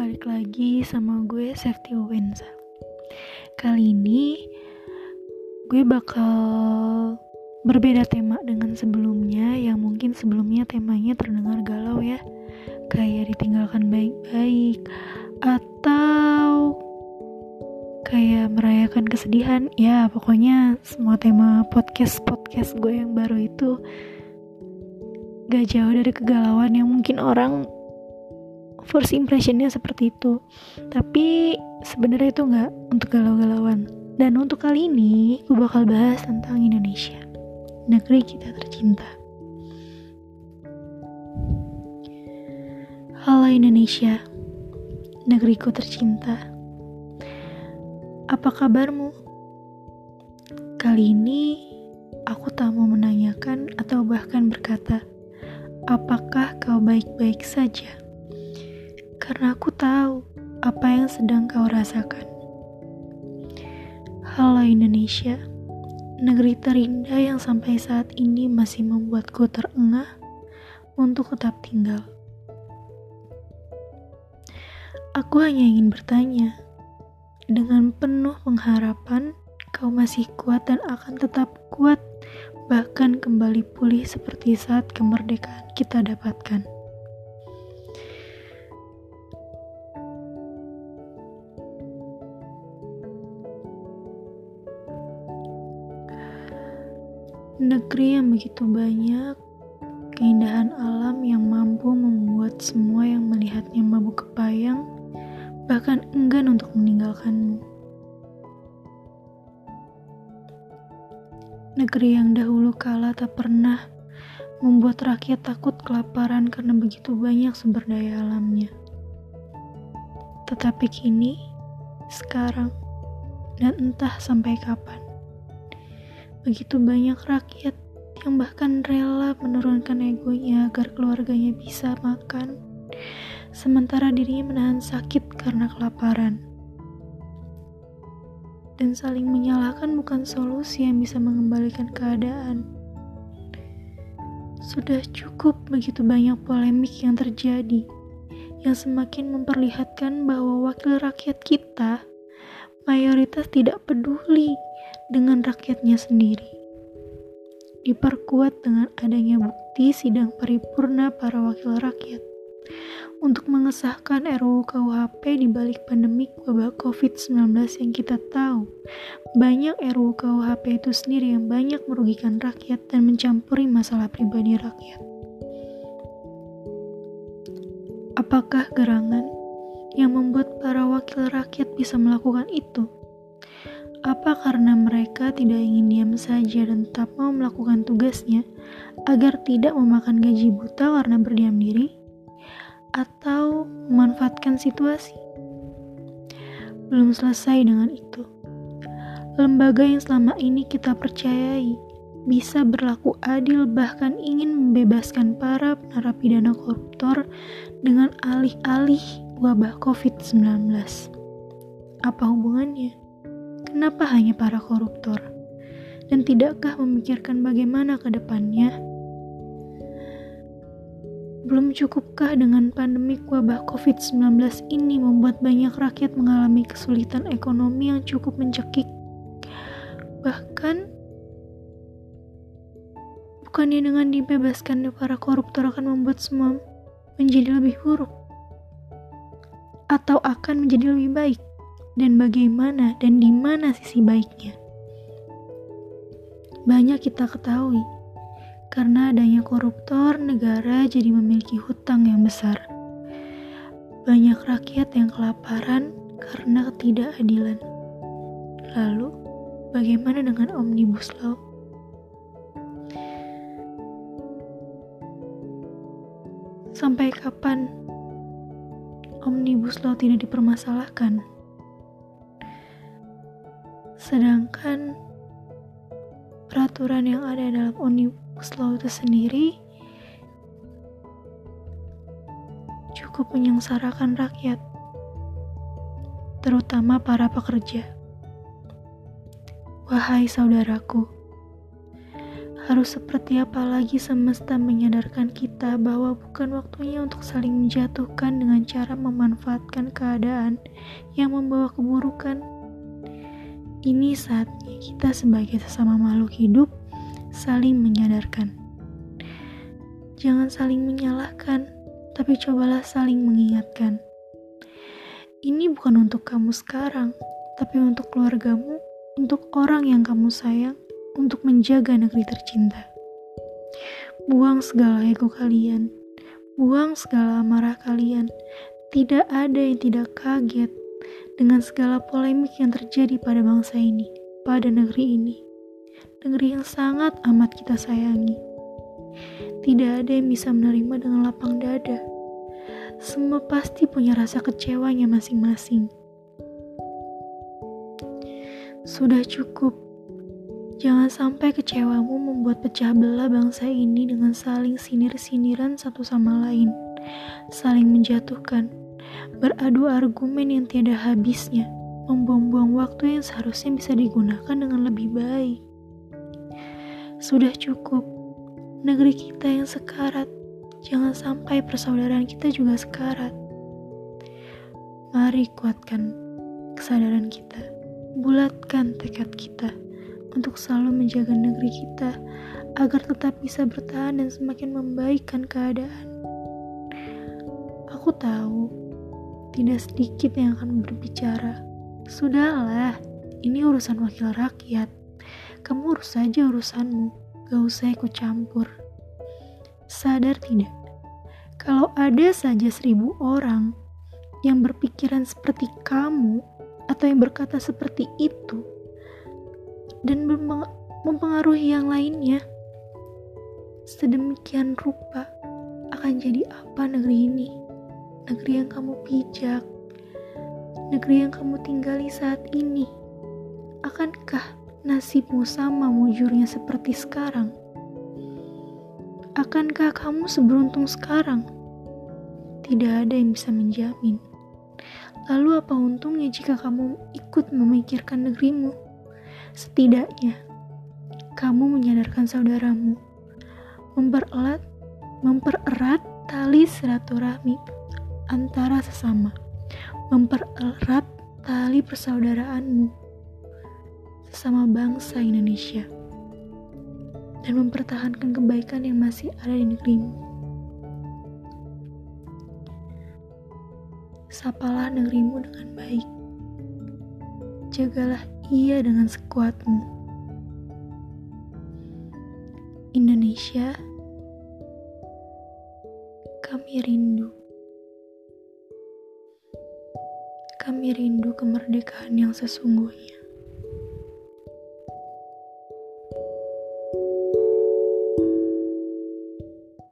balik lagi sama gue Safety Wenza. Kali ini gue bakal berbeda tema dengan sebelumnya yang mungkin sebelumnya temanya terdengar galau ya. Kayak ditinggalkan baik-baik atau kayak merayakan kesedihan. Ya, pokoknya semua tema podcast-podcast gue yang baru itu gak jauh dari kegalauan yang mungkin orang first impressionnya seperti itu. Tapi sebenarnya itu nggak untuk galau-galauan. Dan untuk kali ini gue bakal bahas tentang Indonesia negeri kita tercinta. Halo Indonesia negeriku tercinta. Apa kabarmu? Kali ini aku tak mau menanyakan atau bahkan berkata apakah kau baik-baik saja karena aku tahu apa yang sedang kau rasakan. Halo Indonesia, negeri terindah yang sampai saat ini masih membuatku terengah untuk tetap tinggal. Aku hanya ingin bertanya, dengan penuh pengharapan kau masih kuat dan akan tetap kuat, bahkan kembali pulih seperti saat kemerdekaan kita dapatkan. Negeri yang begitu banyak, keindahan alam yang mampu membuat semua yang melihatnya mabuk kepayang, bahkan enggan untuk meninggalkanmu. Negeri yang dahulu kala tak pernah membuat rakyat takut kelaparan karena begitu banyak sumber daya alamnya. Tetapi kini, sekarang, dan entah sampai kapan, Begitu banyak rakyat yang bahkan rela menurunkan egonya agar keluarganya bisa makan, sementara dirinya menahan sakit karena kelaparan. Dan saling menyalahkan bukan solusi yang bisa mengembalikan keadaan. Sudah cukup begitu banyak polemik yang terjadi, yang semakin memperlihatkan bahwa wakil rakyat kita mayoritas tidak peduli dengan rakyatnya sendiri. Diperkuat dengan adanya bukti sidang paripurna para wakil rakyat untuk mengesahkan RUU KUHP di balik pandemik wabah COVID-19 yang kita tahu. Banyak RUU KUHP itu sendiri yang banyak merugikan rakyat dan mencampuri masalah pribadi rakyat. Apakah gerangan yang membuat para wakil rakyat bisa melakukan itu? Apa karena mereka tidak ingin diam saja dan tetap mau melakukan tugasnya agar tidak memakan gaji buta karena berdiam diri? Atau memanfaatkan situasi? Belum selesai dengan itu. Lembaga yang selama ini kita percayai bisa berlaku adil bahkan ingin membebaskan para narapidana koruptor dengan alih-alih wabah COVID-19. Apa hubungannya? Kenapa hanya para koruptor? Dan tidakkah memikirkan bagaimana ke depannya? Belum cukupkah dengan pandemik wabah COVID-19 ini membuat banyak rakyat mengalami kesulitan ekonomi yang cukup mencekik? Bahkan, bukannya dengan dibebaskan para koruptor akan membuat semua menjadi lebih buruk? Atau akan menjadi lebih baik? Dan bagaimana dan di mana sisi baiknya. Banyak kita ketahui, karena adanya koruptor, negara jadi memiliki hutang yang besar. Banyak rakyat yang kelaparan karena ketidakadilan. Lalu, bagaimana dengan Omnibus Law? Sampai kapan Omnibus Law tidak dipermasalahkan? Sedangkan peraturan yang ada dalam Omnibus Law itu sendiri cukup menyengsarakan rakyat, terutama para pekerja. Wahai saudaraku, Harus seperti apa lagi semesta menyadarkan kita bahwa bukan waktunya untuk saling menjatuhkan dengan cara memanfaatkan keadaan yang membawa keburukan. Ini saatnya kita sebagai sesama makhluk hidup saling menyadarkan. Jangan saling menyalahkan, tapi cobalah saling mengingatkan. Ini bukan untuk kamu sekarang, tapi untuk keluargamu, untuk orang yang kamu sayang, untuk menjaga negeri tercinta. Buang segala ego kalian, buang segala amarah kalian. Tidak ada yang tidak kaget dengan segala polemik yang terjadi pada bangsa ini, pada negeri ini. Negeri yang sangat amat kita sayangi. Tidak ada yang bisa menerima dengan lapang dada semua pasti punya rasa kecewanya masing-masing. Sudah cukup. Jangan sampai kecewamu membuat pecah belah bangsa ini dengan saling sinir-siniran satu sama lain, saling menjatuhkan, beradu argumen yang tiada habisnya, membuang-buang waktu yang seharusnya bisa digunakan dengan lebih baik. Sudah cukup, negeri kita yang sekarat Jangan sampai persaudaraan kita juga sekarat. Mari kuatkan kesadaran kita, bulatkan tekad kita untuk selalu menjaga negeri kita agar tetap bisa bertahan dan semakin membaikkan keadaan. Aku tahu tidak sedikit yang akan berbicara. Sudahlah, ini urusan wakil rakyat. Kamu urus saja urusanmu, gak usah ikut campur. Sadar tidak? Kalau ada saja seribu orang yang berpikiran seperti kamu atau yang berkata seperti itu dan mempengaruhi yang lainnya, sedemikian rupa akan jadi apa negeri ini? Negeri yang kamu pijak, negeri yang kamu tinggali saat ini. Akankah nasibmu sama mujurnya seperti sekarang? Akankah kamu seberuntung sekarang? Tidak ada yang bisa menjamin. Lalu apa untungnya jika kamu ikut memikirkan negerimu? Setidaknya, kamu menyadarkan saudaramu, mempererat, mempererat tali silaturahmi antara sesama, mempererat tali persaudaraanmu sesama bangsa Indonesia dan mempertahankan kebaikan yang masih ada di negerimu. Sapalah negerimu dengan baik. Jagalah ia dengan sekuatmu. Indonesia, kami rindu. Kami rindu kemerdekaan yang sesungguhnya.